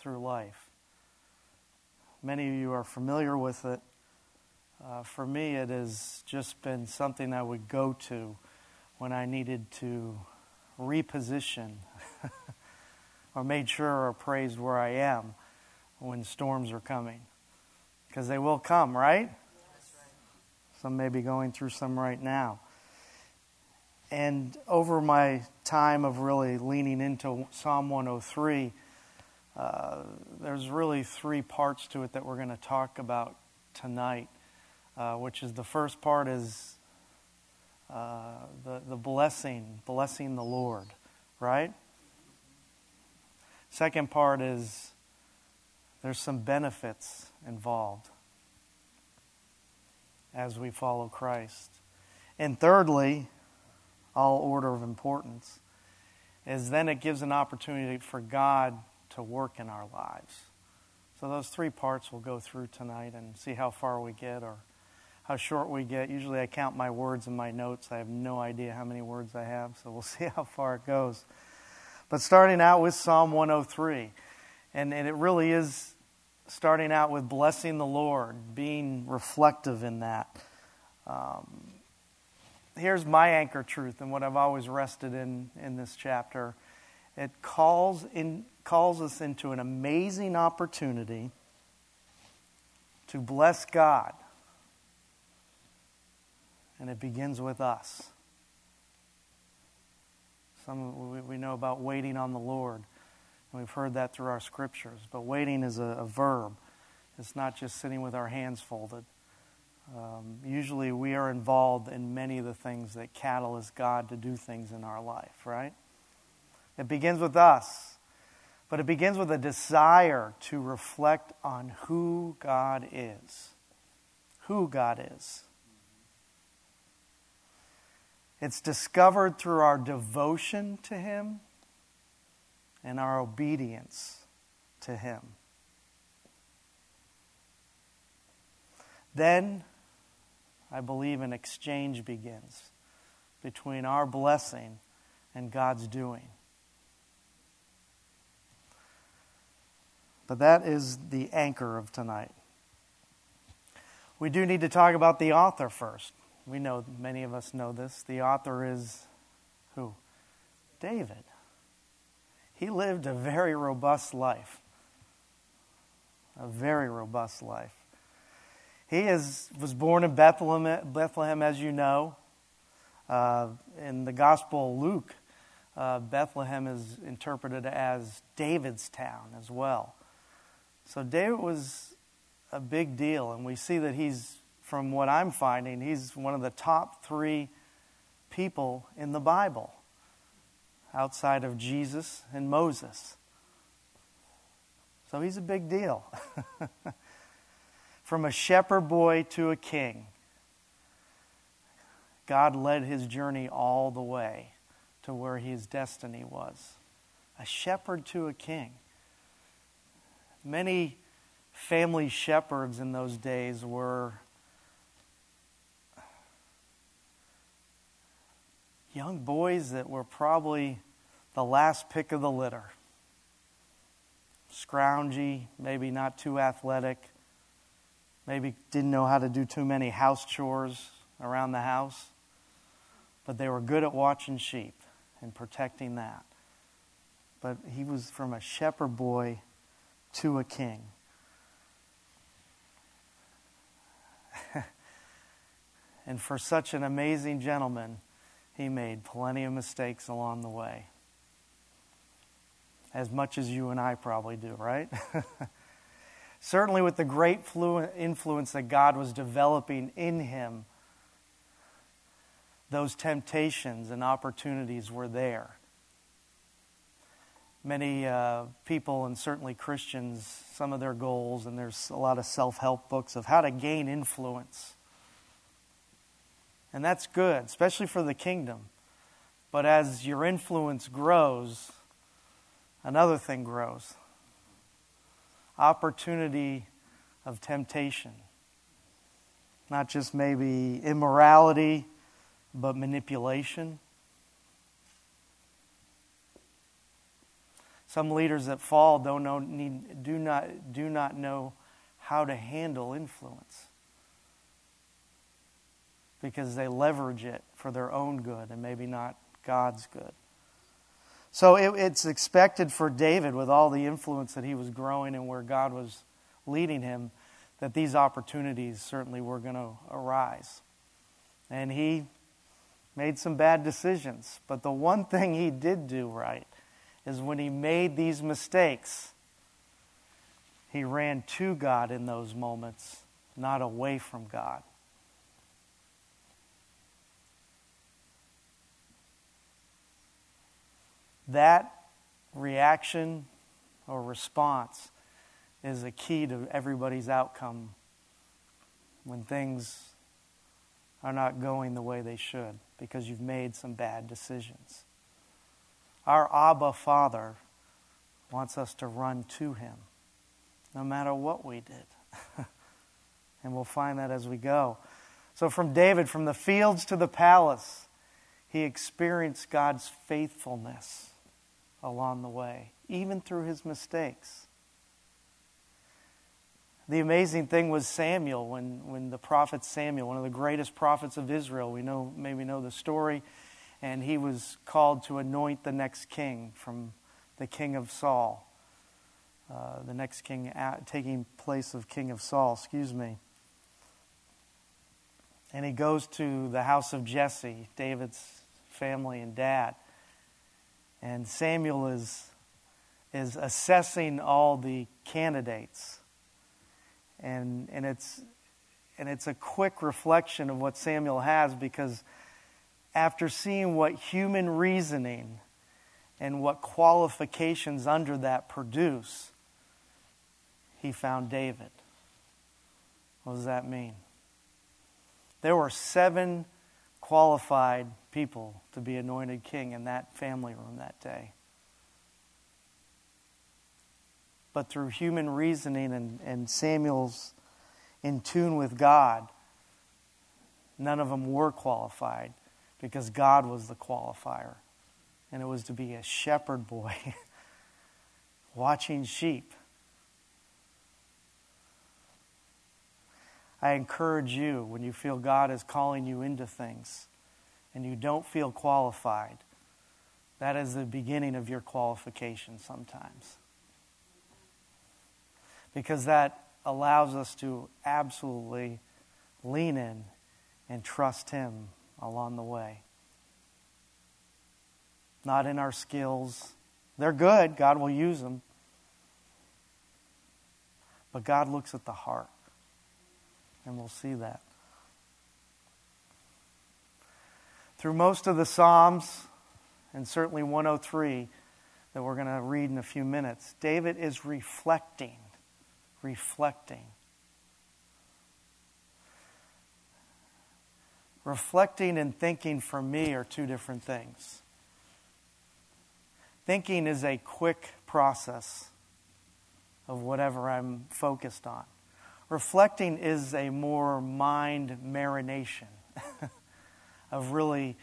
through life. Many of you are familiar with it. Uh, for me, it has just been something I would go to when I needed to reposition or made sure or praised where I am when storms are coming. Because they will come, right? Some may be going through some right now. And over my time of really leaning into Psalm 103, uh, there's really three parts to it that we're going to talk about tonight. Uh, which is the first part is uh, the, the blessing, blessing the Lord, right? Second part is there's some benefits involved as we follow Christ. And thirdly, all order of importance, is then it gives an opportunity for God to work in our lives. So those three parts we'll go through tonight and see how far we get or how short we get. Usually I count my words in my notes. I have no idea how many words I have, so we'll see how far it goes. But starting out with Psalm 103, and, and it really is starting out with blessing the Lord, being reflective in that. Um, here's my anchor truth and what I've always rested in in this chapter. It calls, in, calls us into an amazing opportunity to bless God. And it begins with us. Some we know about waiting on the Lord. And we've heard that through our scriptures. But waiting is a, a verb. It's not just sitting with our hands folded. Um, usually we are involved in many of the things that catalyst God to do things in our life, right? It begins with us, but it begins with a desire to reflect on who God is. Who God is. It's discovered through our devotion to Him and our obedience to Him. Then I believe an exchange begins between our blessing and God's doing. But that is the anchor of tonight. We do need to talk about the author first. We know, many of us know this. The author is who? David. He lived a very robust life. A very robust life. He is, was born in Bethlehem, Bethlehem as you know. Uh, in the Gospel Luke, uh, Bethlehem is interpreted as David's town as well. So David was a big deal, and we see that he's, from what I'm finding, he's one of the top three people in the Bible outside of Jesus and Moses. So he's a big deal. From a shepherd boy to a king, God led his journey all the way to where his destiny was. A shepherd to a king. Many family shepherds in those days were young boys that were probably the last pick of the litter. Scroungy, maybe not too athletic, maybe didn't know how to do too many house chores around the house, but they were good at watching sheep and protecting that. But he was from a shepherd boy to a king. and for such an amazing gentleman, he made plenty of mistakes along the way. As much as you and I probably do, right? Certainly, with the great flu- influence that God was developing in him, those temptations and opportunities were there. Many uh, people, and certainly Christians, some of their goals, and there's a lot of self help books of how to gain influence. And that's good, especially for the kingdom. But as your influence grows, another thing grows opportunity of temptation. Not just maybe immorality, but manipulation. Some leaders that fall don't know, need, do, not, do not know how to handle influence because they leverage it for their own good and maybe not God's good. So it, it's expected for David, with all the influence that he was growing and where God was leading him, that these opportunities certainly were going to arise. And he made some bad decisions. But the one thing he did do right is when he made these mistakes, he ran to God in those moments, not away from God. That reaction or response is a key to everybody's outcome when things are not going the way they should because you've made some bad decisions. Our Abba Father wants us to run to Him no matter what we did. and we'll find that as we go. So, from David, from the fields to the palace, he experienced God's faithfulness along the way, even through his mistakes. The amazing thing was Samuel, when, when the prophet Samuel, one of the greatest prophets of Israel, we know, maybe know the story, and he was called to anoint the next king from the king of Saul. Uh, the next king at, taking place of king of Saul, excuse me. And he goes to the house of Jesse, David's family and dad. And Samuel is, is assessing all the candidates and, and, it's, and it's a quick reflection of what Samuel has because after seeing what human reasoning and what qualifications under that produce, he found David. What does that mean? There were seven qualified people to be anointed king in that family room that day. but through human reasoning and, and Samuel's in tune with God, none of them were qualified because God was the qualifier. And it was to be a shepherd boy watching sheep. I encourage you when you feel God is calling you into things and you don't feel qualified, that is the beginning of your qualification sometimes because that allows us to absolutely lean in and trust Him along the way. Not in our skills. They're good, God will use them. But God looks at the heart, and we'll see that. Through most of the Psalms, and certainly 103 that we're going to read in a few minutes, David is reflecting reflecting. Reflecting and thinking for me are two different things. Thinking is a quick process of whatever I'm focused on. Reflecting is a more mind marination of really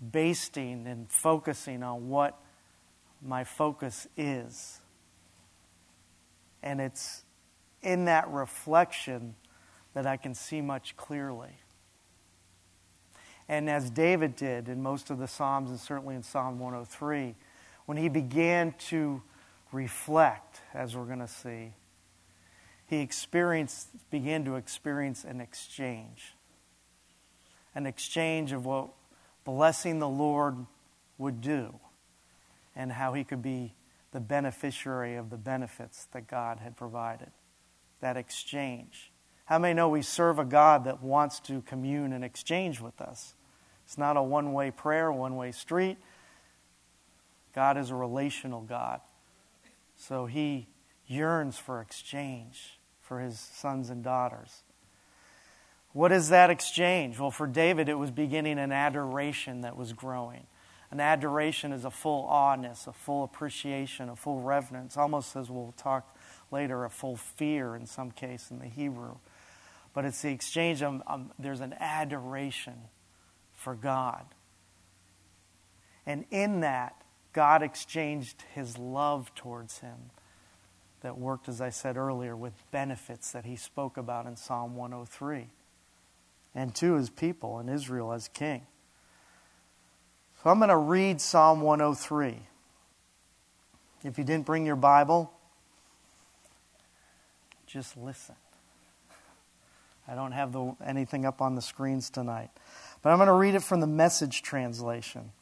basting and focusing on what my focus is. And it's in that reflection that I can see much clearly. And as David did in most of the Psalms, and certainly in Psalm 103, when he began to reflect, as we're going to see, he experienced, began to experience an exchange. An exchange of what blessing the Lord would do and how he could be the beneficiary of the benefits that God had provided that exchange. How many know we serve a God that wants to commune and exchange with us? It's not a one way prayer, one way street. God is a relational God. So he yearns for exchange for his sons and daughters. What is that exchange? Well, for David, it was beginning an adoration that was growing. An adoration is a full awness, a full appreciation, a full reverence, almost as we'll talk later a full fear in some case in the Hebrew. But it's the exchange of, um, there's an adoration for God. And in that, God exchanged his love towards him that worked, as I said earlier, with benefits that he spoke about in Psalm 103, and to his people and Israel as king. So I'm going to read Psalm 103. If you didn't bring your Bible, just listen. I don't have the, anything up on the screens tonight. But I'm going to read it from the message translation,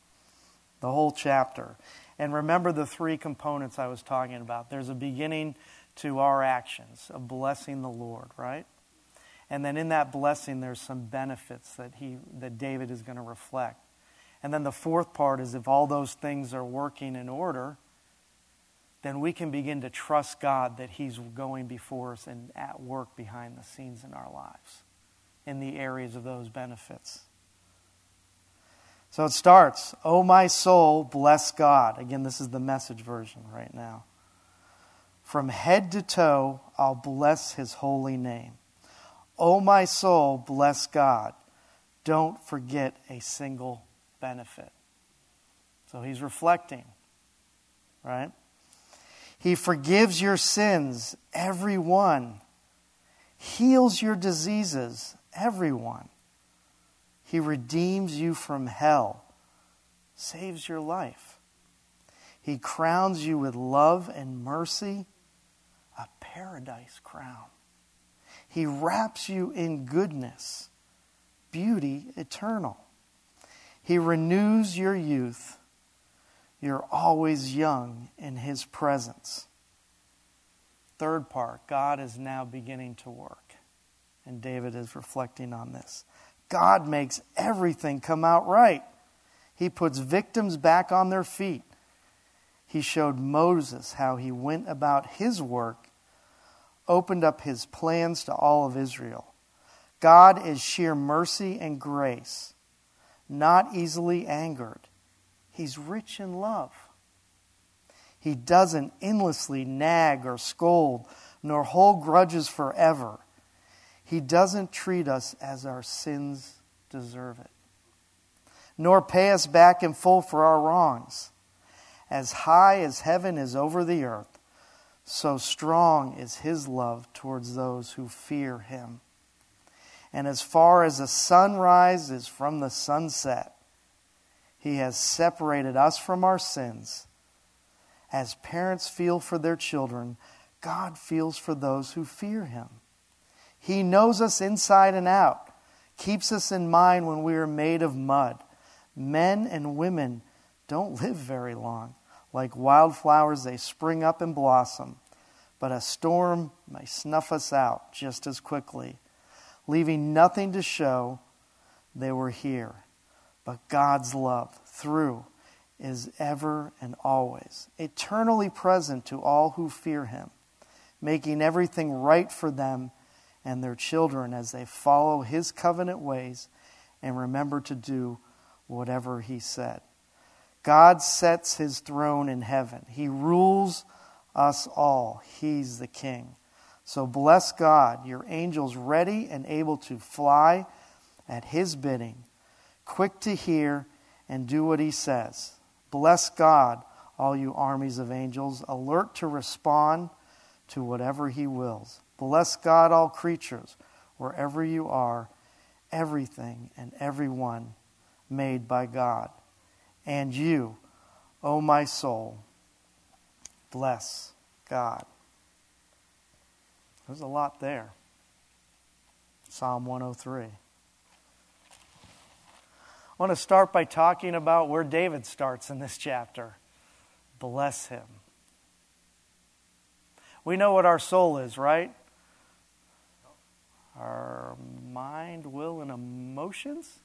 the whole chapter. And remember the three components I was talking about. There's a beginning to our actions of blessing the Lord, right? And then in that blessing, there's some benefits that, he, that David is going to reflect. And then the fourth part is if all those things are working in order, then we can begin to trust God that He's going before us and at work behind the scenes in our lives in the areas of those benefits. So it starts, O my soul, bless God. Again, this is the message version right now. From head to toe, I'll bless his holy name. O my soul, bless God. Don't forget a single benefit. So he's reflecting, right? He forgives your sins, every one, heals your diseases, every one he redeems you from hell, saves your life. He crowns you with love and mercy, a paradise crown. He wraps you in goodness, beauty eternal. He renews your youth. You're always young in His presence. Third part God is now beginning to work. And David is reflecting on this. God makes everything come out right. He puts victims back on their feet. He showed Moses how he went about his work, opened up his plans to all of Israel. God is sheer mercy and grace, not easily angered. He's rich in love. He doesn't endlessly nag or scold, nor hold grudges forever. He doesn't treat us as our sins deserve it, nor pay us back in full for our wrongs. As high as heaven is over the earth, so strong is his love towards those who fear him. And as far as the sunrise is from the sunset, he has separated us from our sins. As parents feel for their children, God feels for those who fear him. He knows us inside and out, keeps us in mind when we are made of mud. Men and women don't live very long. Like wildflowers, they spring up and blossom, but a storm may snuff us out just as quickly, leaving nothing to show they were here. But God's love through is ever and always, eternally present to all who fear Him, making everything right for them and their children as they follow his covenant ways and remember to do whatever he said. God sets his throne in heaven. He rules us all. He's the king. So bless God, your angels ready and able to fly at his bidding, quick to hear and do what he says. Bless God, all you armies of angels, alert to respond to whatever he wills. Bless God, all creatures, wherever you are, everything and everyone made by God. And you, O oh my soul, bless God. There's a lot there. Psalm 103. I want to start by talking about where David starts in this chapter. Bless him. We know what our soul is, right? Our mind, will, and emotions.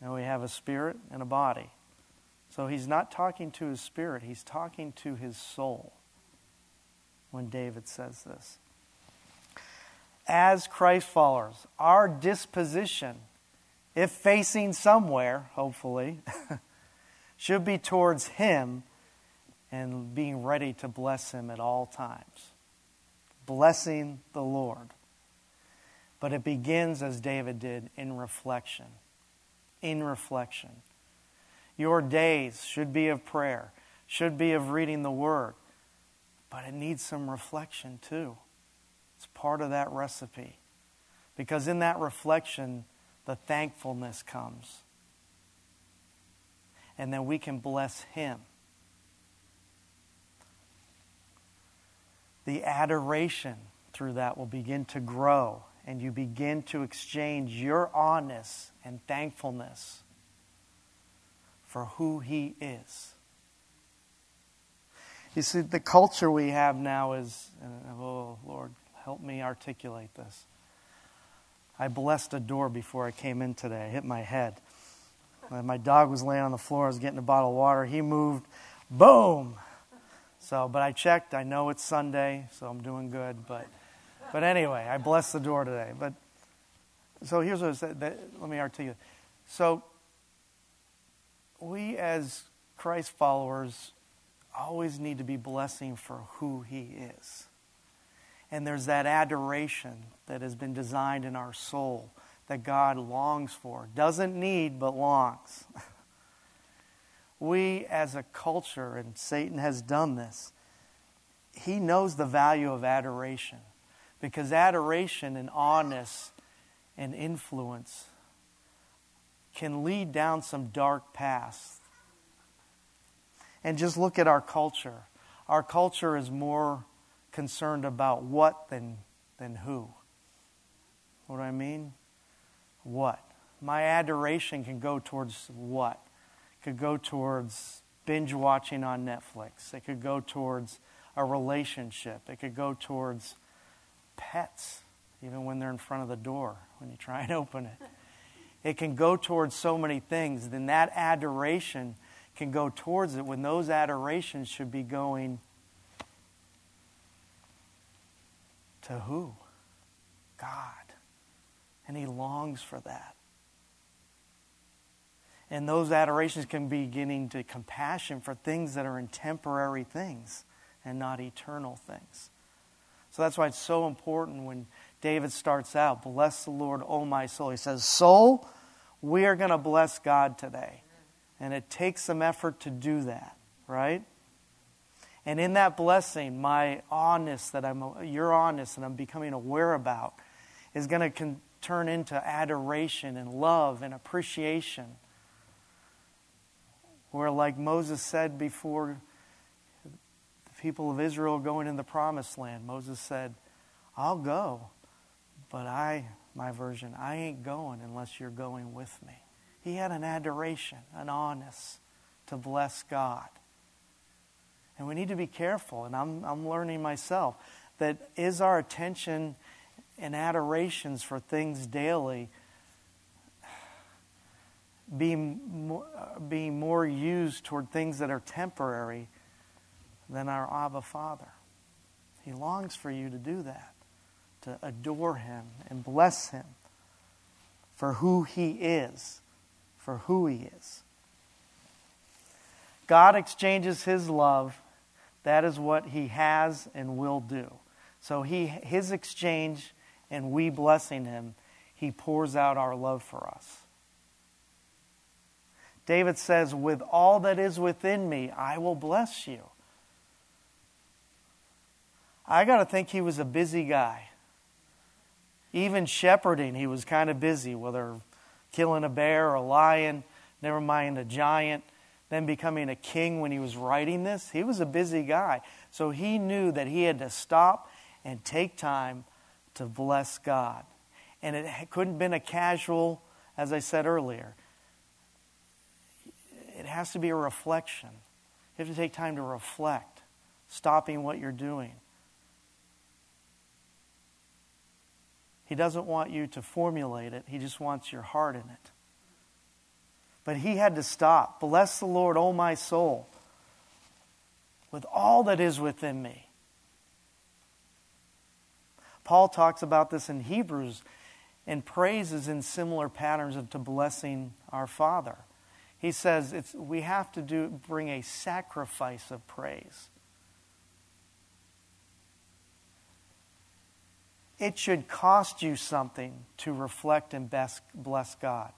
And we have a spirit and a body. So he's not talking to his spirit, he's talking to his soul when David says this. As Christ followers, our disposition, if facing somewhere, hopefully, should be towards him and being ready to bless him at all times. Blessing the Lord. But it begins, as David did, in reflection. In reflection. Your days should be of prayer, should be of reading the Word, but it needs some reflection too. It's part of that recipe. Because in that reflection, the thankfulness comes. And then we can bless Him. The adoration through that will begin to grow, and you begin to exchange your honest and thankfulness for who He is. You see, the culture we have now is, uh, oh, Lord, help me articulate this. I blessed a door before I came in today. I hit my head. My dog was laying on the floor. I was getting a bottle of water. He moved. Boom! So, but I checked. I know it's Sunday, so I'm doing good. But, but anyway, I blessed the door today. But so here's what I said. Let me articulate. So we as Christ followers always need to be blessing for who He is. And there's that adoration that has been designed in our soul that God longs for. Doesn't need, but longs. we, as a culture, and Satan has done this, he knows the value of adoration because adoration and honest and influence can lead down some dark paths. And just look at our culture. Our culture is more concerned about what than, than who. What do I mean? What? My adoration can go towards what? It could go towards binge watching on Netflix. It could go towards a relationship. It could go towards pets, even when they're in front of the door, when you try and open it. It can go towards so many things. Then that adoration can go towards it when those adorations should be going To who? God. And he longs for that. And those adorations can be getting to compassion for things that are in temporary things and not eternal things. That's why it's so important when David starts out, Bless the Lord, O my soul. He says, Soul, we are going to bless God today. And it takes some effort to do that, right? And in that blessing, my honest that I'm, your honest and I'm becoming aware about is going to con- turn into adoration and love and appreciation. Where, like Moses said before people of Israel going in the promised land, Moses said, I'll go, but I, my version, I ain't going unless you're going with me. He had an adoration, an honest to bless God. And we need to be careful, and I'm, I'm learning myself, that is our attention and adorations for things daily being more, being more used toward things that are temporary than our Abba Father. He longs for you to do that, to adore Him and bless Him for who He is, for who He is. God exchanges His love that is what he has and will do. So he, his exchange and we blessing him, he pours out our love for us. David says, With all that is within me, I will bless you. I got to think he was a busy guy. Even shepherding, he was kind of busy, whether killing a bear or a lion, never mind a giant then becoming a king when he was writing this. He was a busy guy. So he knew that he had to stop and take time to bless God. And it couldn't have been a casual, as I said earlier. It has to be a reflection. You have to take time to reflect, stopping what you're doing. He doesn't want you to formulate it, He just wants your heart in it. But he had to stop. Bless the Lord, O my soul, with all that is within me. Paul talks about this in Hebrews and praises in similar patterns of to blessing our Father. He says it's, we have to do, bring a sacrifice of praise. It should cost you something to reflect and bless God.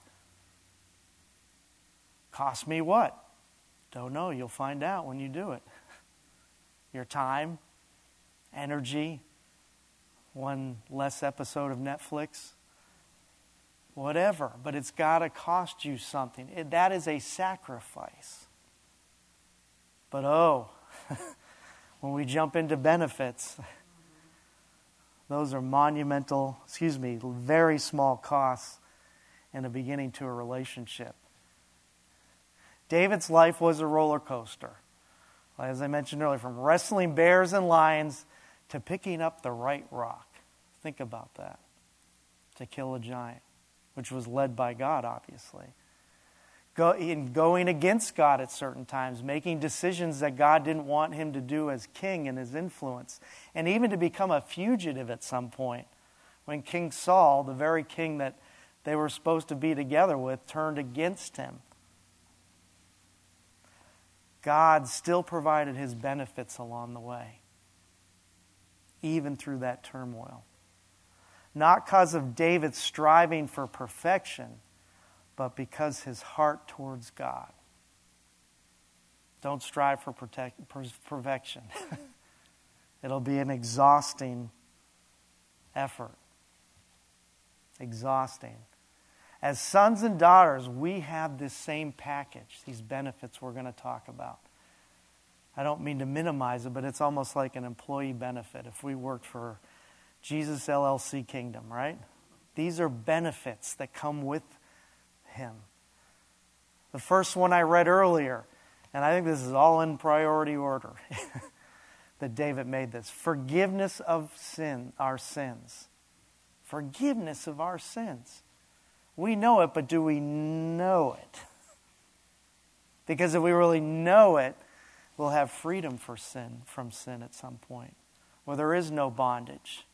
Cost me what? Don't know. You'll find out when you do it. Your time, energy, one less episode of Netflix, whatever. But it's got to cost you something. It, that is a sacrifice. But oh, when we jump into benefits, those are monumental, excuse me, very small costs in the beginning to a relationship. David's life was a roller coaster. As I mentioned earlier, from wrestling bears and lions to picking up the right rock. Think about that. To kill a giant, which was led by God, obviously. Go, in going against God at certain times, making decisions that God didn't want him to do as king and his influence, and even to become a fugitive at some point. When King Saul, the very king that they were supposed to be together with, turned against him. God still provided his benefits along the way, even through that turmoil. Not because of David's striving for perfection, but because his heart towards God. Don't strive for protect, perfection. It'll be an exhausting effort. Exhausting. As sons and daughters, we have this same package, these benefits we're going to talk about. I don't mean to minimize it, but it's almost like an employee benefit if we worked for Jesus LLC Kingdom, right? These are benefits that come with Him. The first one I read earlier, and I think this is all in priority order that David made this forgiveness of sin, our sins. Forgiveness of our sins. We know it, but do we know it? Because if we really know it, we'll have freedom for sin from sin at some point, where there is no bondage,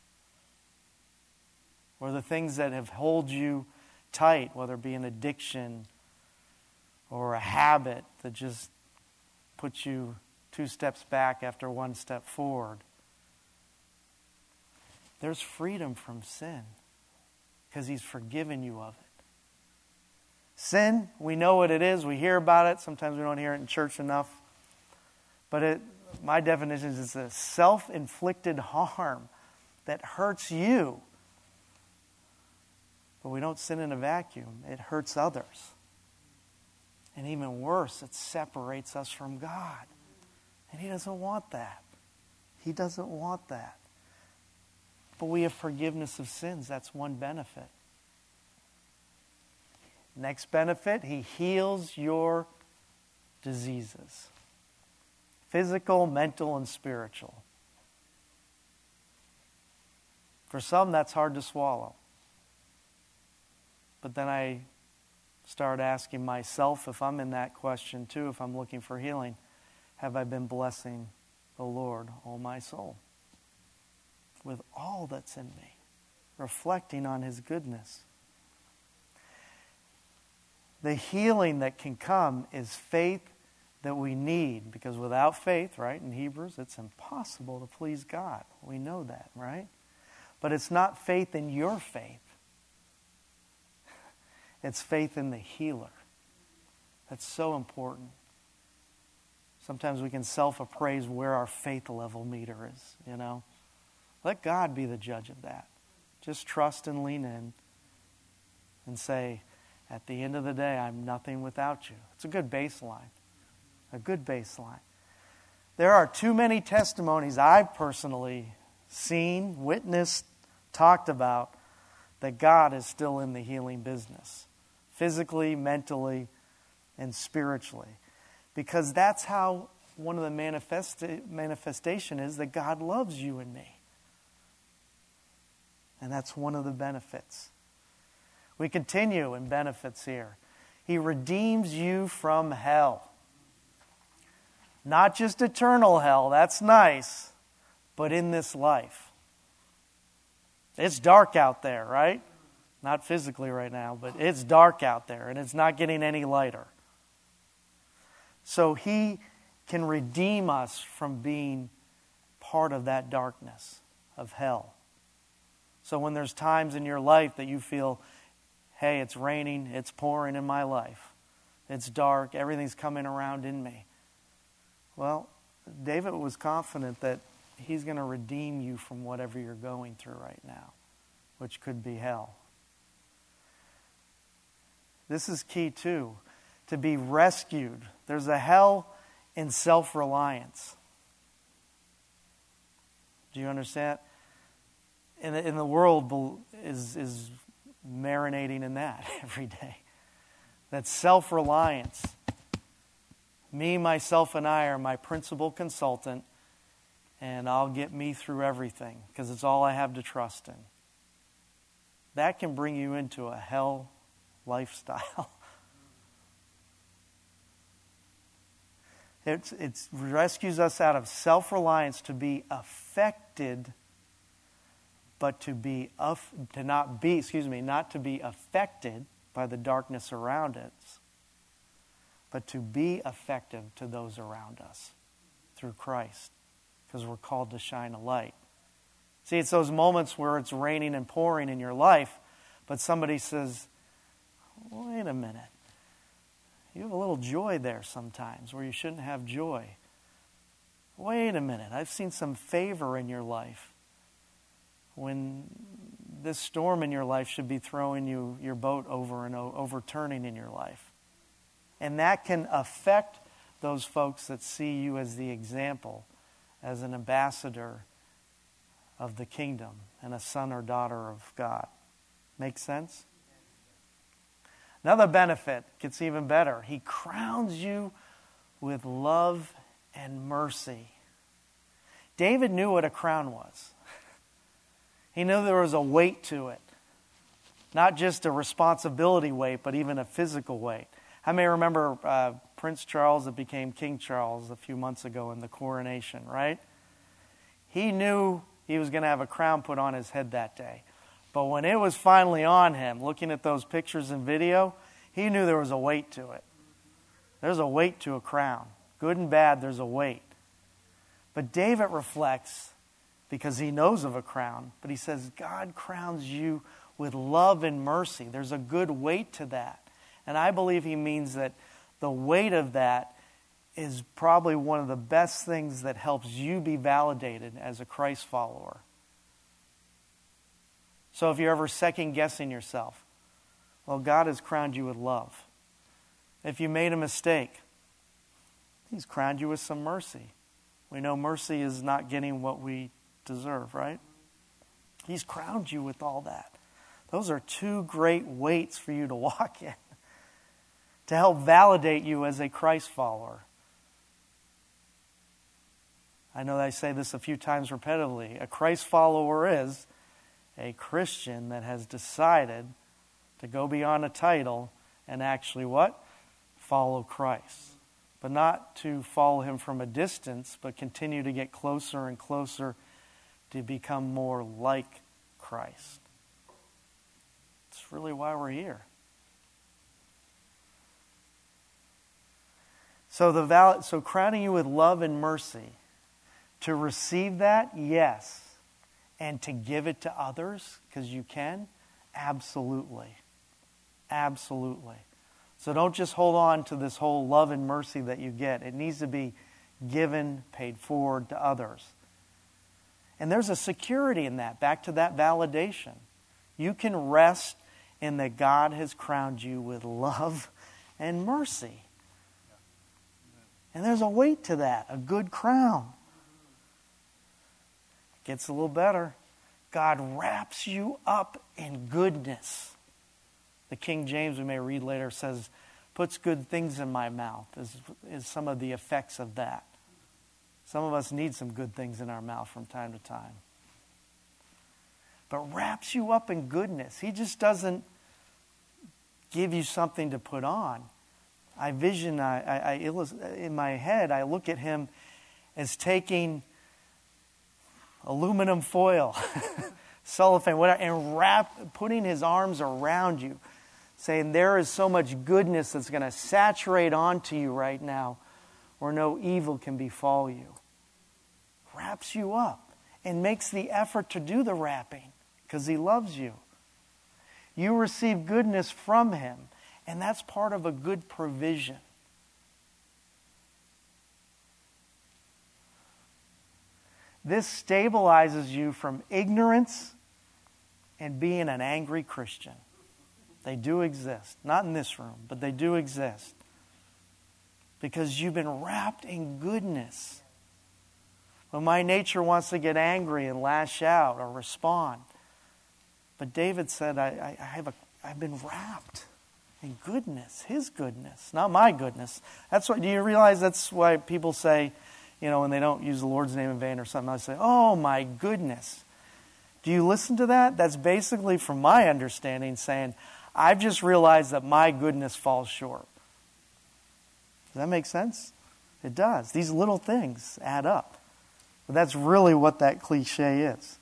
where the things that have hold you tight, whether it be an addiction or a habit that just puts you two steps back after one step forward. There's freedom from sin because He's forgiven you of it. Sin, we know what it is. We hear about it. Sometimes we don't hear it in church enough. But it, my definition is it's a self inflicted harm that hurts you. But we don't sin in a vacuum, it hurts others. And even worse, it separates us from God. And He doesn't want that. He doesn't want that. But we have forgiveness of sins. That's one benefit. Next benefit, he heals your diseases physical, mental, and spiritual. For some, that's hard to swallow. But then I start asking myself if I'm in that question too, if I'm looking for healing, have I been blessing the Lord, all my soul, with all that's in me, reflecting on His goodness? the healing that can come is faith that we need because without faith, right, in Hebrews, it's impossible to please God. We know that, right? But it's not faith in your faith, it's faith in the healer. That's so important. Sometimes we can self appraise where our faith level meter is, you know. Let God be the judge of that. Just trust and lean in and say, at the end of the day, I'm nothing without you. It's a good baseline. A good baseline. There are too many testimonies I've personally seen, witnessed, talked about that God is still in the healing business, physically, mentally, and spiritually. Because that's how one of the manifest- manifestation is that God loves you and me. And that's one of the benefits. We continue in benefits here. He redeems you from hell. Not just eternal hell, that's nice, but in this life. It's dark out there, right? Not physically right now, but it's dark out there and it's not getting any lighter. So he can redeem us from being part of that darkness of hell. So when there's times in your life that you feel hey, it's raining, it's pouring in my life. It's dark. Everything's coming around in me. Well, David was confident that he's going to redeem you from whatever you're going through right now, which could be hell. This is key too to be rescued. There's a hell in self reliance. Do you understand? And the, in the world is, is marinating in that every day. That self reliance. Me, myself, and I are my principal consultant, and I'll get me through everything because it's all I have to trust in. That can bring you into a hell lifestyle. It it's rescues us out of self reliance to be affected, but to be to not be excuse me not to be affected by the darkness around us, but to be effective to those around us through Christ, because we're called to shine a light. See, it's those moments where it's raining and pouring in your life, but somebody says, "Wait a minute." You have a little joy there sometimes where you shouldn't have joy. Wait a minute, I've seen some favor in your life when this storm in your life should be throwing you your boat over and overturning in your life. And that can affect those folks that see you as the example, as an ambassador of the kingdom and a son or daughter of God. Make sense? Another benefit gets even better. He crowns you with love and mercy. David knew what a crown was. He knew there was a weight to it. Not just a responsibility weight, but even a physical weight. I may remember uh, Prince Charles that became King Charles a few months ago in the coronation, right? He knew he was going to have a crown put on his head that day. But when it was finally on him, looking at those pictures and video, he knew there was a weight to it. There's a weight to a crown. Good and bad, there's a weight. But David reflects because he knows of a crown, but he says, God crowns you with love and mercy. There's a good weight to that. And I believe he means that the weight of that is probably one of the best things that helps you be validated as a Christ follower. So if you're ever second guessing yourself, well, God has crowned you with love. If you made a mistake, He's crowned you with some mercy. We know mercy is not getting what we deserve, right? He's crowned you with all that. Those are two great weights for you to walk in to help validate you as a Christ follower. I know I say this a few times repetitively. A Christ follower is a Christian that has decided to go beyond a title and actually what? Follow Christ. But not to follow him from a distance, but continue to get closer and closer to become more like Christ. It's really why we're here. So the val- so crowning you with love and mercy. To receive that, yes and to give it to others because you can? Absolutely. Absolutely. So don't just hold on to this whole love and mercy that you get. It needs to be given, paid forward to others. And there's a security in that, back to that validation. You can rest in that God has crowned you with love and mercy. And there's a weight to that, a good crown. Gets a little better. God wraps you up in goodness. The King James, we may read later, says, puts good things in my mouth, is, is some of the effects of that. Some of us need some good things in our mouth from time to time. But wraps you up in goodness. He just doesn't give you something to put on. I vision, I, I, I in my head, I look at him as taking aluminum foil, cellophane, whatever, and wrap, putting his arms around you, saying, There is so much goodness that's going to saturate onto you right now where no evil can befall you. Wraps you up and makes the effort to do the wrapping because he loves you. You receive goodness from him, And that's part of a good provision. This stabilizes you from ignorance and being an angry Christian. They do exist. Not in this room, but they do exist. Because you've been wrapped in goodness. When my nature wants to get angry and lash out or respond. But David said, I, I, have a, I've been wrapped in goodness, his goodness, not my goodness. That's what, do you realize that's why people say, you know, when they don't use the Lord's name in vain or something, I say, oh my goodness. Do you listen to that? That's basically, from my understanding, saying, I've just realized that my goodness falls short. Does that make sense? It does. These little things add up. But that's really what that cliche is.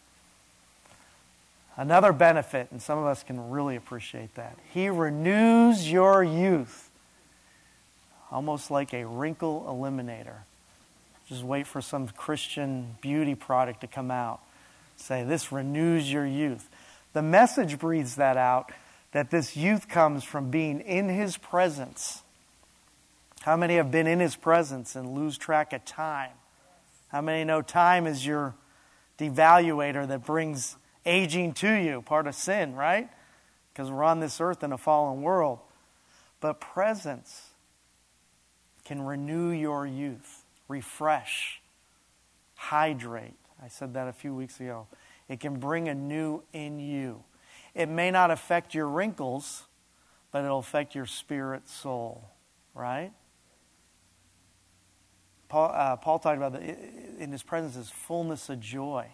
Another benefit, and some of us can really appreciate that, He renews your youth, almost like a wrinkle eliminator. Just wait for some Christian beauty product to come out. Say, this renews your youth. The message breathes that out that this youth comes from being in His presence. How many have been in His presence and lose track of time? How many know time is your devaluator that brings aging to you? Part of sin, right? Because we're on this earth in a fallen world. But presence can renew your youth refresh, hydrate. I said that a few weeks ago. It can bring a new in you. It may not affect your wrinkles, but it'll affect your spirit soul, right? Paul, uh, Paul talked about the, in his presence is fullness of joy.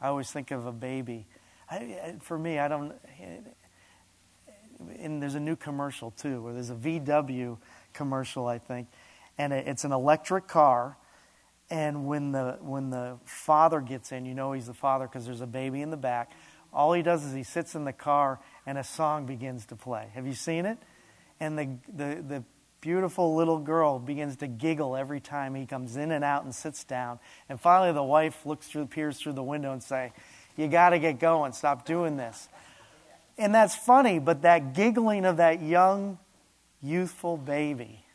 I always think of a baby. I, for me, I don't. And there's a new commercial too, where there's a VW commercial, I think, and it's an electric car. And when the when the father gets in, you know he's the father because there's a baby in the back. All he does is he sits in the car and a song begins to play. Have you seen it? And the the the beautiful little girl begins to giggle every time he comes in and out and sits down. And finally, the wife looks through, peers through the window and say, "You got to get going. Stop doing this." And that's funny, but that giggling of that young, youthful baby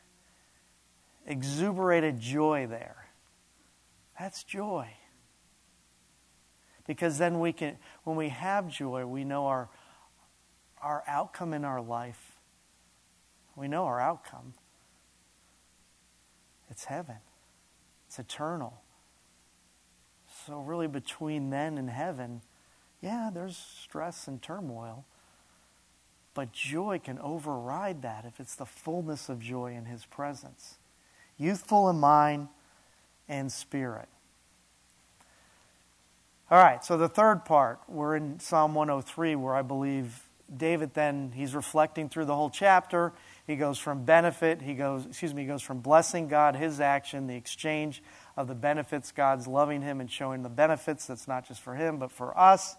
exuberated joy there. That's joy. Because then we can, when we have joy, we know our, our outcome in our life. We know our outcome. It's heaven, it's eternal. So, really, between then and heaven, yeah, there's stress and turmoil. But joy can override that if it's the fullness of joy in His presence youthful in mind and spirit. All right, so the third part, we're in Psalm 103, where I believe David then, he's reflecting through the whole chapter. He goes from benefit, he goes, excuse me, he goes from blessing God, his action, the exchange of the benefits, God's loving him and showing the benefits that's not just for him, but for us.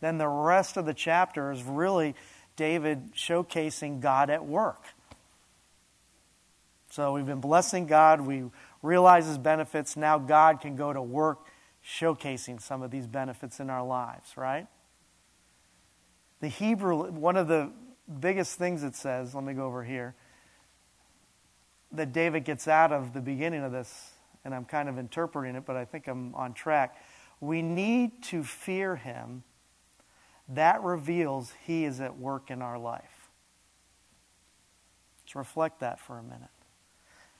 Then the rest of the chapter is really David showcasing God at work. So we've been blessing God. We realize His benefits. Now God can go to work showcasing some of these benefits in our lives, right? The Hebrew, one of the biggest things it says, let me go over here, that David gets out of the beginning of this, and I'm kind of interpreting it, but I think I'm on track. We need to fear Him. That reveals He is at work in our life. Let's reflect that for a minute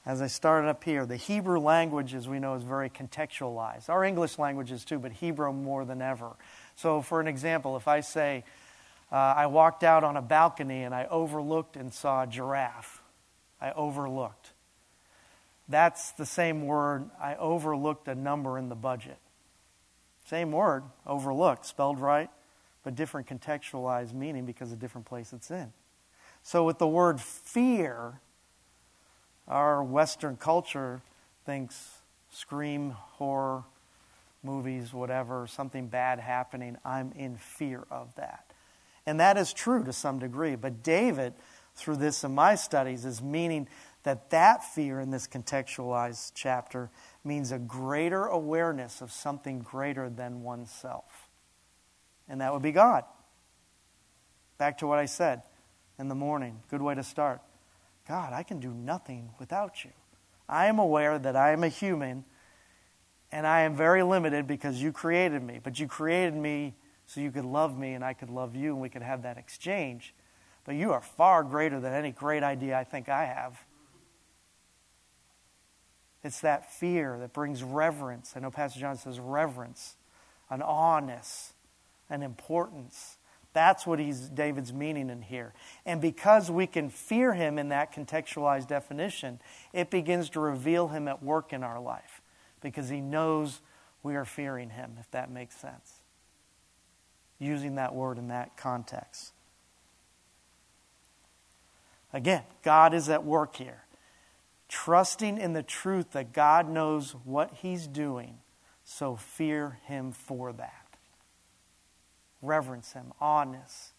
as I started up here, the Hebrew language, as we know, is very contextualized. Our English language is too, but Hebrew more than ever. So, for an example, if I say, uh, I walked out on a balcony and I overlooked and saw a giraffe, I overlooked. That's the same word, I overlooked a number in the budget. Same word, overlooked, spelled right, but different contextualized meaning because of different place it's in. So, with the word fear, our Western culture thinks scream, horror, movies, whatever, something bad happening, I'm in fear of that. And that is true to some degree. But David, through this in my studies, is meaning that that fear in this contextualized chapter means a greater awareness of something greater than oneself. And that would be God. Back to what I said in the morning. Good way to start. God, I can do nothing without you. I am aware that I am a human and I am very limited because you created me. But you created me so you could love me and I could love you and we could have that exchange. But you are far greater than any great idea I think I have. It's that fear that brings reverence. I know Pastor John says reverence, an awness, an importance. That's what he's David's meaning in here. And because we can fear him in that contextualized definition, it begins to reveal him at work in our life because he knows we are fearing him, if that makes sense. Using that word in that context. Again, God is at work here. Trusting in the truth that God knows what he's doing, so fear him for that. Reverence him, honest,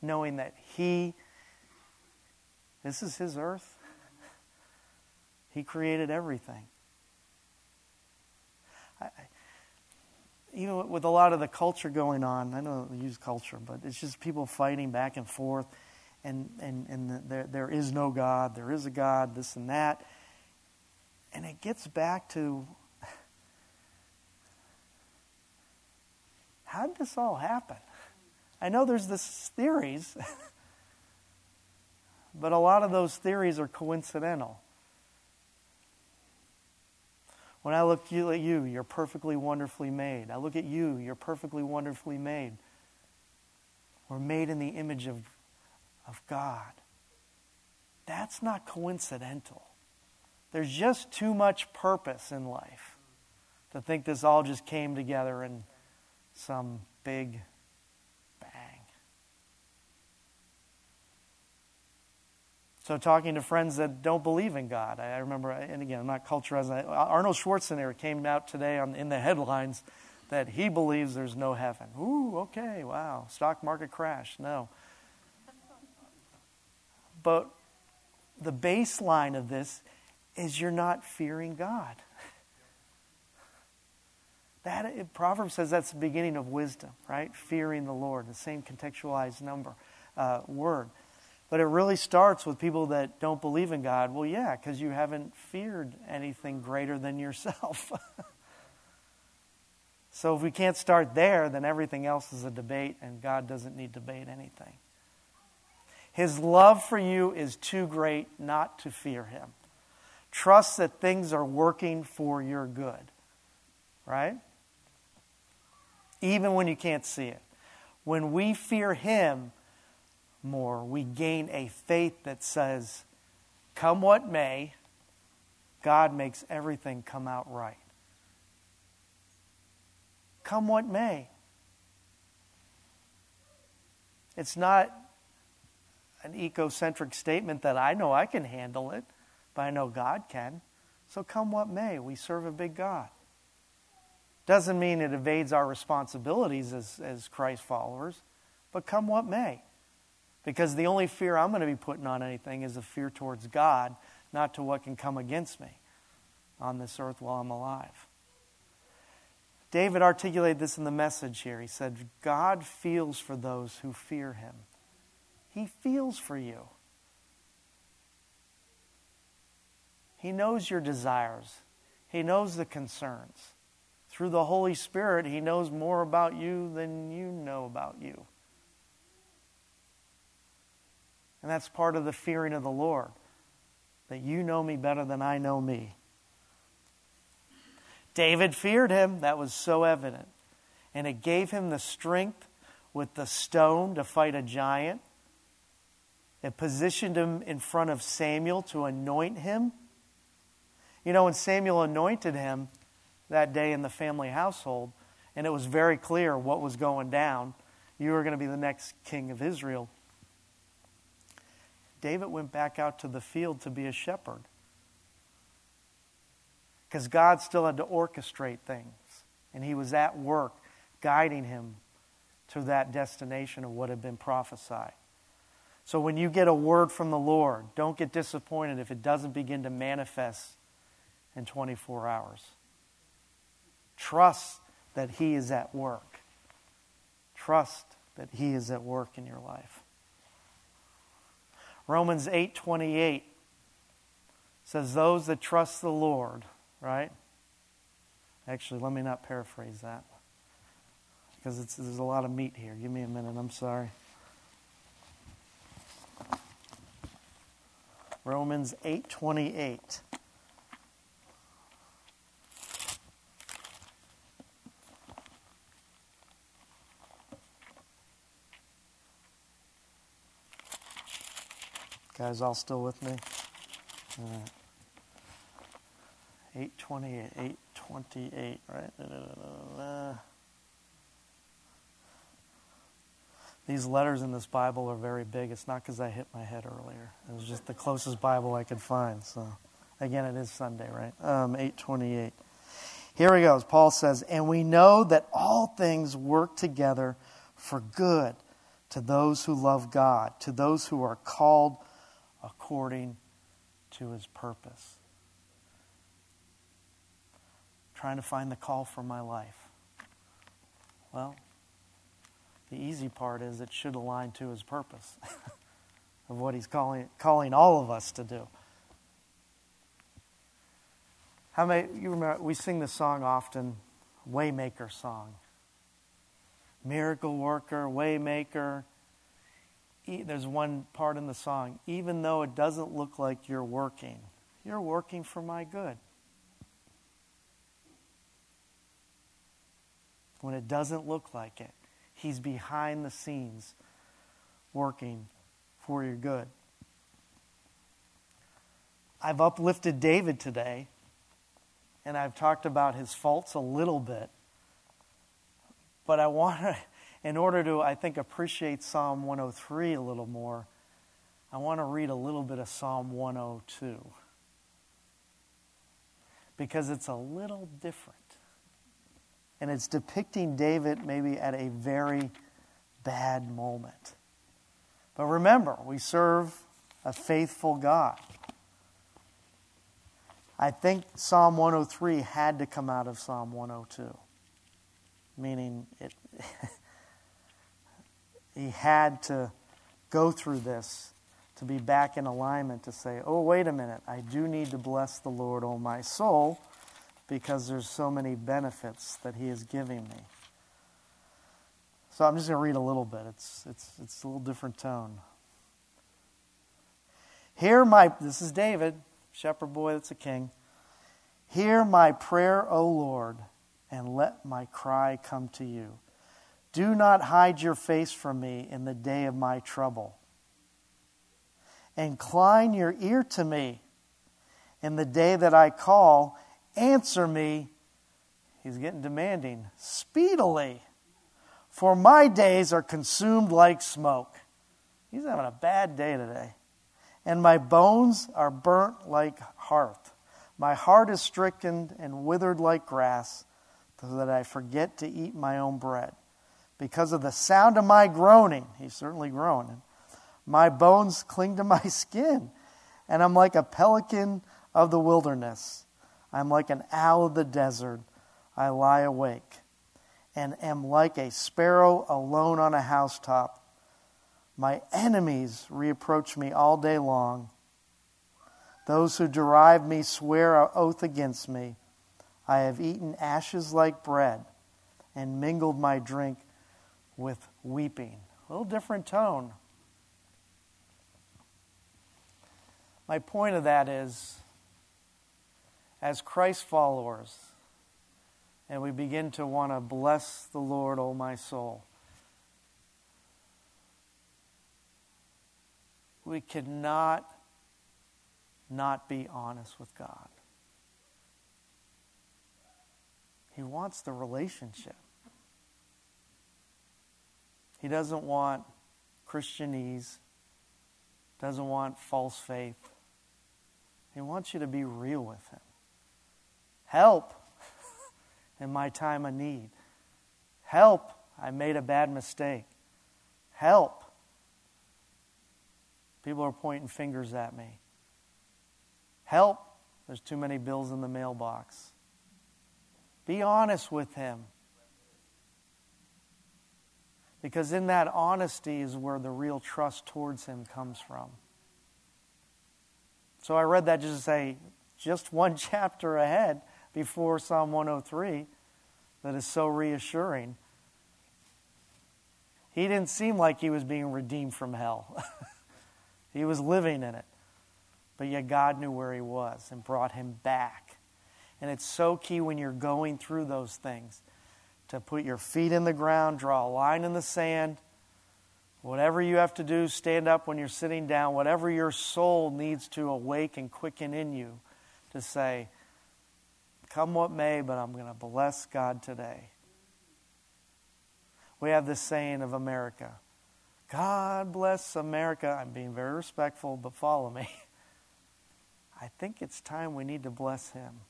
knowing that he, this is his earth. He created everything. I, even with a lot of the culture going on, I don't use culture, but it's just people fighting back and forth, and, and, and the, there, there is no God, there is a God, this and that. And it gets back to how did this all happen? I know there's this theories, but a lot of those theories are coincidental. When I look at you, you're perfectly wonderfully made. I look at you, you're perfectly wonderfully made. We're made in the image of, of God. That's not coincidental. There's just too much purpose in life to think this all just came together in some big bang. So, talking to friends that don't believe in God, I remember, and again, I'm not culturizing. Arnold Schwarzenegger came out today on, in the headlines that he believes there's no heaven. Ooh, okay, wow. Stock market crash. No. But the baseline of this is you're not fearing God. That Proverbs says that's the beginning of wisdom, right? Fearing the Lord, the same contextualized number uh, word. But it really starts with people that don't believe in God. Well, yeah, because you haven't feared anything greater than yourself. so if we can't start there, then everything else is a debate, and God doesn't need to debate anything. His love for you is too great not to fear him. Trust that things are working for your good, right? Even when you can't see it. When we fear him, more, we gain a faith that says, come what may, God makes everything come out right. Come what may. It's not an ecocentric statement that I know I can handle it, but I know God can. So come what may, we serve a big God. Doesn't mean it evades our responsibilities as, as Christ followers, but come what may. Because the only fear I'm going to be putting on anything is a fear towards God, not to what can come against me on this earth while I'm alive. David articulated this in the message here. He said, God feels for those who fear him. He feels for you. He knows your desires, He knows the concerns. Through the Holy Spirit, He knows more about you than you know about you. And that's part of the fearing of the Lord, that you know me better than I know me. David feared him, that was so evident. And it gave him the strength with the stone to fight a giant. It positioned him in front of Samuel to anoint him. You know, when Samuel anointed him that day in the family household, and it was very clear what was going down, you were going to be the next king of Israel. David went back out to the field to be a shepherd. Because God still had to orchestrate things. And he was at work guiding him to that destination of what had been prophesied. So when you get a word from the Lord, don't get disappointed if it doesn't begin to manifest in 24 hours. Trust that He is at work. Trust that He is at work in your life. Romans 8:28 says those that trust the Lord, right? Actually, let me not paraphrase that because there's a lot of meat here. Give me a minute. I'm sorry. Romans 8:28 Guys, all still with me? Uh, 828, 828, right? These letters in this Bible are very big. It's not because I hit my head earlier. It was just the closest Bible I could find. So, again, it is Sunday, right? Um, 828. Here he goes. Paul says, And we know that all things work together for good to those who love God, to those who are called according to his purpose. Trying to find the call for my life. Well, the easy part is it should align to his purpose of what he's calling, calling all of us to do. How many you remember we sing this song often, Waymaker song. Miracle worker, waymaker, there's one part in the song, even though it doesn't look like you're working, you're working for my good. When it doesn't look like it, He's behind the scenes working for your good. I've uplifted David today, and I've talked about his faults a little bit. But I want to in order to, I think, appreciate Psalm 103 a little more, I want to read a little bit of Psalm 102 because it's a little different. And it's depicting David maybe at a very bad moment. But remember, we serve a faithful God. I think Psalm 103 had to come out of Psalm 102, meaning it. he had to go through this to be back in alignment to say, oh, wait a minute, I do need to bless the Lord, oh my soul, because there's so many benefits that he is giving me. So I'm just going to read a little bit. It's, it's, it's a little different tone. Hear my, this is David, shepherd boy that's a king. Hear my prayer, O Lord, and let my cry come to you. Do not hide your face from me in the day of my trouble. Incline your ear to me in the day that I call. Answer me. He's getting demanding. Speedily. For my days are consumed like smoke. He's having a bad day today. And my bones are burnt like hearth. My heart is stricken and withered like grass, so that I forget to eat my own bread because of the sound of my groaning. He's certainly groaning. My bones cling to my skin, and I'm like a pelican of the wilderness. I'm like an owl of the desert. I lie awake and am like a sparrow alone on a housetop. My enemies reproach me all day long. Those who deride me swear an oath against me. I have eaten ashes like bread and mingled my drink with weeping. A little different tone. My point of that is as Christ followers, and we begin to want to bless the Lord, O oh my soul, we cannot not be honest with God. He wants the relationship. He doesn't want Christianese, doesn't want false faith. He wants you to be real with Him. Help in my time of need. Help, I made a bad mistake. Help. People are pointing fingers at me. Help, there's too many bills in the mailbox. Be honest with Him. Because in that honesty is where the real trust towards Him comes from. So I read that just to say, just one chapter ahead before Psalm 103 that is so reassuring. He didn't seem like he was being redeemed from hell, he was living in it. But yet God knew where he was and brought him back. And it's so key when you're going through those things to put your feet in the ground, draw a line in the sand. Whatever you have to do, stand up when you're sitting down, whatever your soul needs to awake and quicken in you to say, Come what may, but I'm going to bless God today. We have this saying of America God bless America. I'm being very respectful, but follow me. I think it's time we need to bless Him.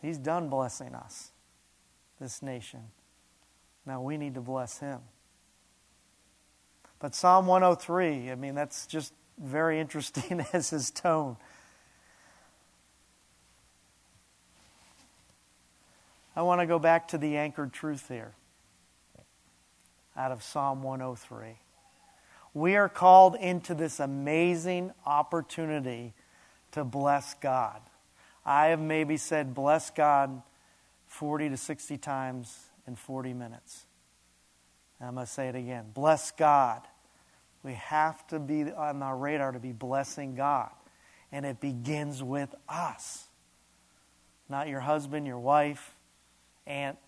He's done blessing us, this nation. Now we need to bless Him. But Psalm 103, I mean, that's just very interesting as his tone. I want to go back to the anchored truth here out of Psalm 103. We are called into this amazing opportunity to bless God. I have maybe said bless God 40 to 60 times in 40 minutes. I'm going to say it again. Bless God. We have to be on our radar to be blessing God. And it begins with us. Not your husband, your wife, aunt,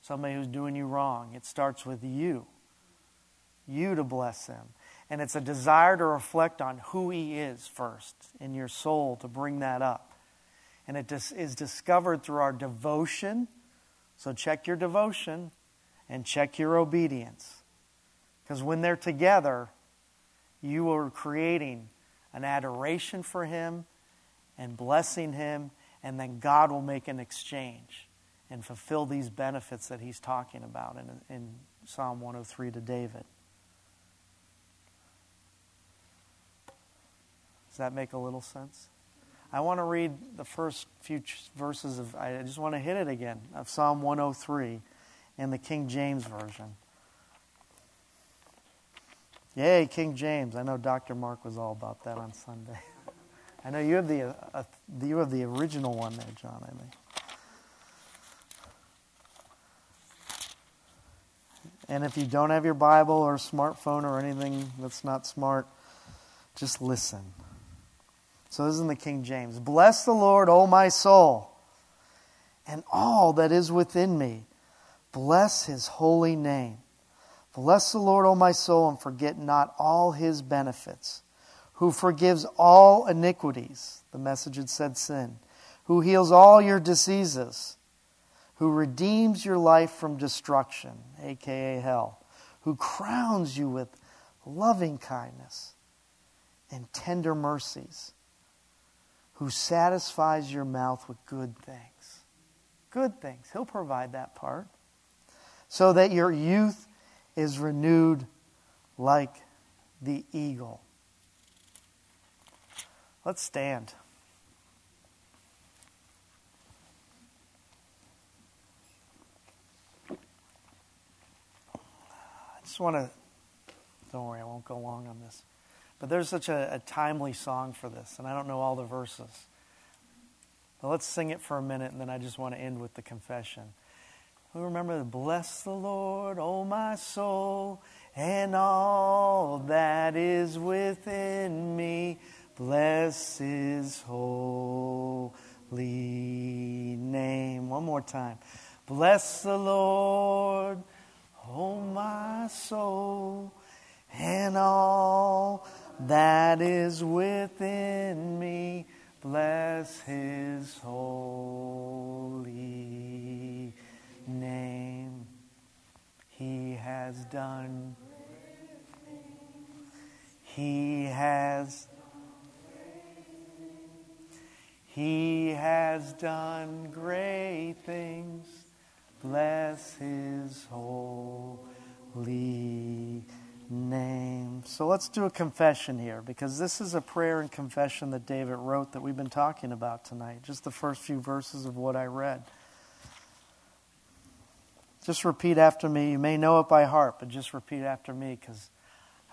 somebody who's doing you wrong. It starts with you. You to bless them. And it's a desire to reflect on who He is first in your soul to bring that up. And it is discovered through our devotion. So check your devotion and check your obedience. Because when they're together, you are creating an adoration for Him and blessing Him, and then God will make an exchange and fulfill these benefits that he's talking about in, in Psalm 103 to David. Does that make a little sense? I want to read the first few verses of, I just want to hit it again, of Psalm 103 in the King James Version. Yay, King James. I know Dr. Mark was all about that on Sunday. I know you have the, uh, you have the original one there, John, I think. And if you don't have your Bible or smartphone or anything that's not smart, just listen. So this is in the King James. Bless the Lord, O my soul, and all that is within me. Bless his holy name. Bless the Lord, O my soul, and forget not all his benefits, who forgives all iniquities. The message had said sin. Who heals all your diseases who redeems your life from destruction, aka hell, who crowns you with loving kindness and tender mercies, who satisfies your mouth with good things. Good things. He'll provide that part. So that your youth is renewed like the eagle. Let's stand. I just want to, don't worry, I won't go long on this. But there's such a, a timely song for this, and I don't know all the verses. But let's sing it for a minute, and then I just want to end with the confession. We remember, bless the Lord, O my soul, and all that is within me. Bless his holy name. One more time. Bless the Lord oh my soul, and all that is within me, bless his holy name. He has done, he has, he has done great things bless his holy name. So let's do a confession here because this is a prayer and confession that David wrote that we've been talking about tonight. Just the first few verses of what I read. Just repeat after me. You may know it by heart, but just repeat after me because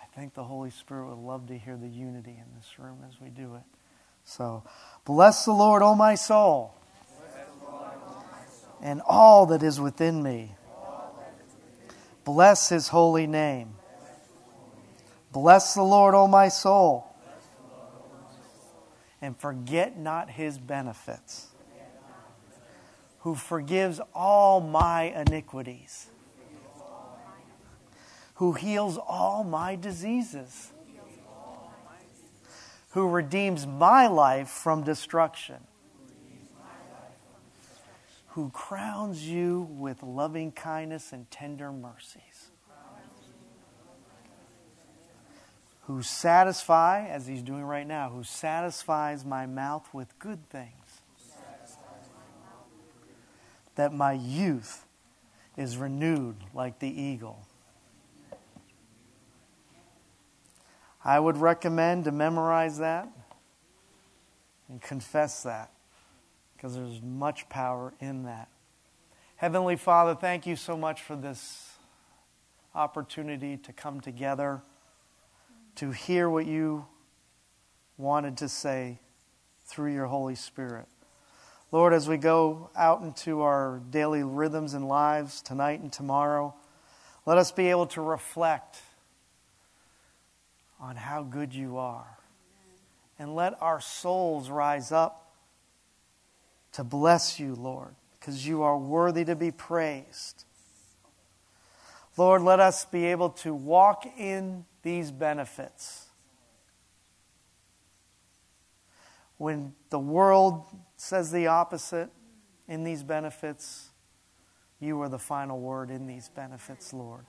I think the Holy Spirit would love to hear the unity in this room as we do it. So, bless the Lord, O my soul, and all that is within me. Bless his holy name. Bless the Lord, O my soul, and forget not his benefits, who forgives all my iniquities who heals all my diseases, who redeems my life from destruction, who crowns you with loving kindness and tender mercies, who satisfy, as he's doing right now, who satisfies my mouth with good things, that my youth is renewed like the eagle. I would recommend to memorize that and confess that because there's much power in that. Heavenly Father, thank you so much for this opportunity to come together, to hear what you wanted to say through your Holy Spirit. Lord, as we go out into our daily rhythms and lives tonight and tomorrow, let us be able to reflect on how good you are. And let our souls rise up to bless you, Lord, because you are worthy to be praised. Lord, let us be able to walk in these benefits. When the world says the opposite in these benefits, you are the final word in these benefits, Lord.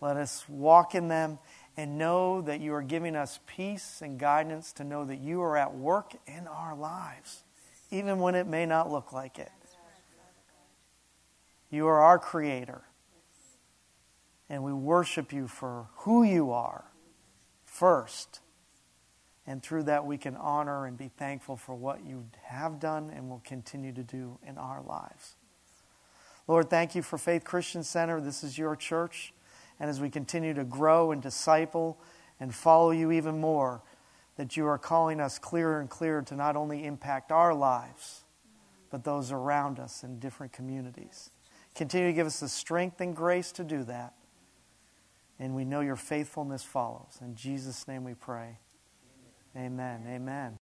Let us walk in them and know that you are giving us peace and guidance to know that you are at work in our lives, even when it may not look like it. You are our Creator. And we worship you for who you are first. And through that, we can honor and be thankful for what you have done and will continue to do in our lives. Lord, thank you for Faith Christian Center. This is your church and as we continue to grow and disciple and follow you even more, that you are calling us clearer and clearer to not only impact our lives, but those around us in different communities. Continue to give us the strength and grace to do that. And we know your faithfulness follows. In Jesus' name we pray. Amen. Amen.